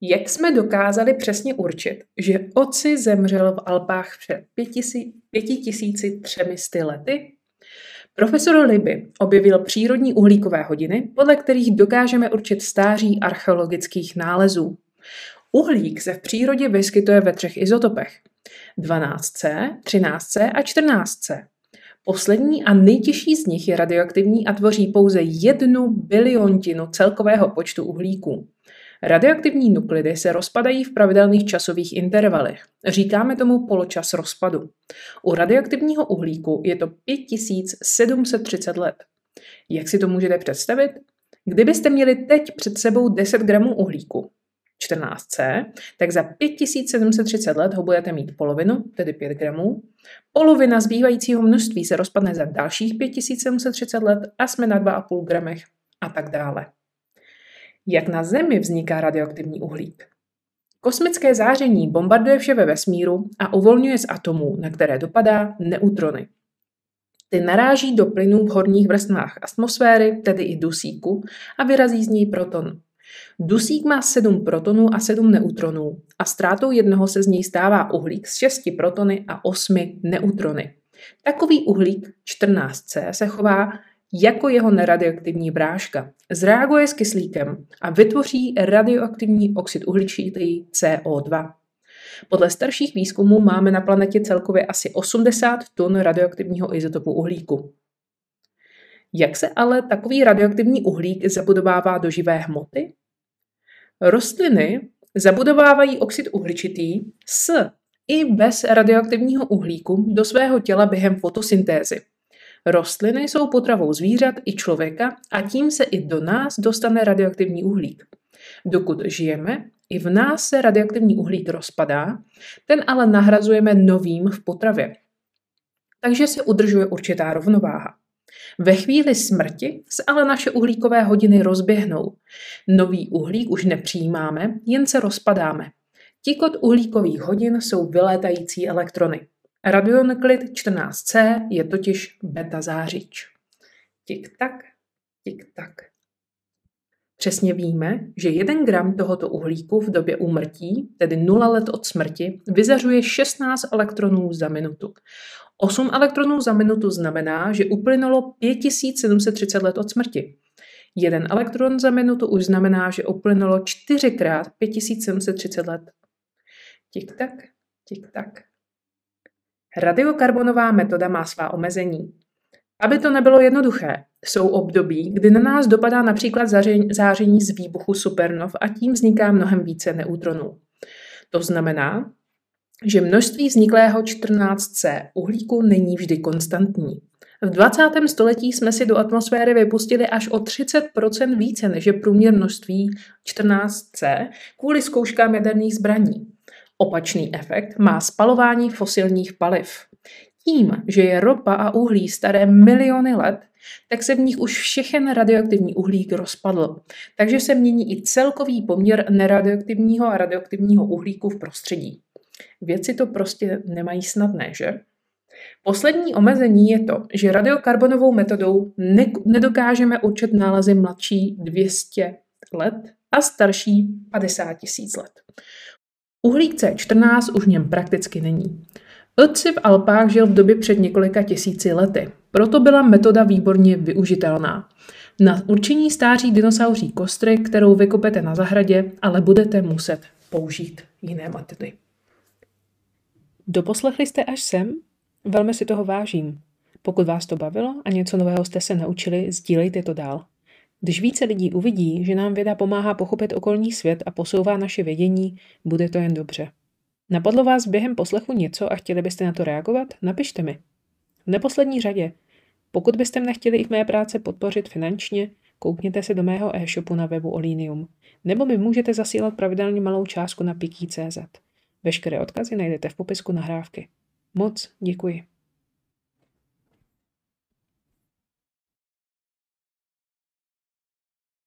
Jak jsme dokázali přesně určit, že oci zemřel v Alpách před pěti tisíci třemi lety? Profesor Libby objevil přírodní uhlíkové hodiny, podle kterých dokážeme určit stáří archeologických nálezů. Uhlík se v přírodě vyskytuje ve třech izotopech. 12C, 13C a 14C. Poslední a nejtěžší z nich je radioaktivní a tvoří pouze jednu biliontinu celkového počtu uhlíků. Radioaktivní nuklidy se rozpadají v pravidelných časových intervalech. Říkáme tomu poločas rozpadu. U radioaktivního uhlíku je to 5730 let. Jak si to můžete představit? Kdybyste měli teď před sebou 10 gramů uhlíku, 14C, tak za 5730 let ho budete mít polovinu, tedy 5 gramů. Polovina zbývajícího množství se rozpadne za dalších 5730 let a jsme na 2,5 gramech a tak dále. Jak na Zemi vzniká radioaktivní uhlík? Kosmické záření bombarduje vše ve vesmíru a uvolňuje z atomů, na které dopadá, neutrony. Ty naráží do plynů v horních vrstvách atmosféry, tedy i dusíku, a vyrazí z něj proton. Dusík má 7 protonů a 7 neutronů a ztrátou jednoho se z něj stává uhlík s 6 protony a 8 neutrony. Takový uhlík 14C se chová jako jeho neradioaktivní bráška. Zreaguje s kyslíkem a vytvoří radioaktivní oxid uhličitý CO2. Podle starších výzkumů máme na planetě celkově asi 80 tun radioaktivního izotopu uhlíku. Jak se ale takový radioaktivní uhlík zabudovává do živé hmoty? Rostliny zabudovávají oxid uhličitý s i bez radioaktivního uhlíku do svého těla během fotosyntézy. Rostliny jsou potravou zvířat i člověka a tím se i do nás dostane radioaktivní uhlík. Dokud žijeme, i v nás se radioaktivní uhlík rozpadá, ten ale nahrazujeme novým v potravě. Takže se udržuje určitá rovnováha. Ve chvíli smrti se ale naše uhlíkové hodiny rozběhnou. Nový uhlík už nepřijímáme, jen se rozpadáme. Tikot uhlíkových hodin jsou vylétající elektrony. Radionuklid 14C je totiž beta zářič. Tik-tak, tik-tak. Přesně víme, že 1 gram tohoto uhlíku v době úmrtí, tedy 0 let od smrti, vyzařuje 16 elektronů za minutu. 8 elektronů za minutu znamená, že uplynulo 5730 let od smrti. Jeden elektron za minutu už znamená, že uplynulo 4 krát 5730 let. Tik-tak, tik-tak. Radiokarbonová metoda má svá omezení. Aby to nebylo jednoduché, jsou období, kdy na nás dopadá například záření z výbuchu supernov a tím vzniká mnohem více neutronů. To znamená, že množství vzniklého 14C uhlíku není vždy konstantní. V 20. století jsme si do atmosféry vypustili až o 30% více než je průměr množství 14C kvůli zkouškám jaderných zbraní. Opačný efekt má spalování fosilních paliv. Tím, že je ropa a uhlí staré miliony let, tak se v nich už všechen radioaktivní uhlík rozpadl. Takže se mění i celkový poměr neradioaktivního a radioaktivního uhlíku v prostředí. Věci to prostě nemají snadné, že? Poslední omezení je to, že radiokarbonovou metodou ne- nedokážeme určit nálezy mladší 200 let a starší 50 tisíc let. Uhlík C14 už v něm prakticky není. Ötzi v Alpách žil v době před několika tisíci lety, proto byla metoda výborně využitelná. Na určení stáří dinosauří kostry, kterou vykopete na zahradě, ale budete muset použít jiné metody. Doposlechli jste až sem? Velmi si toho vážím. Pokud vás to bavilo a něco nového jste se naučili, sdílejte to dál. Když více lidí uvidí, že nám věda pomáhá pochopit okolní svět a posouvá naše vědění, bude to jen dobře. Napadlo vás během poslechu něco a chtěli byste na to reagovat? Napište mi. V neposlední řadě, pokud byste mne chtěli i v mé práce podpořit finančně, koukněte se do mého e-shopu na webu Olinium, nebo mi můžete zasílat pravidelně malou částku na Piki.cz. Veškeré odkazy najdete v popisku nahrávky. Moc děkuji.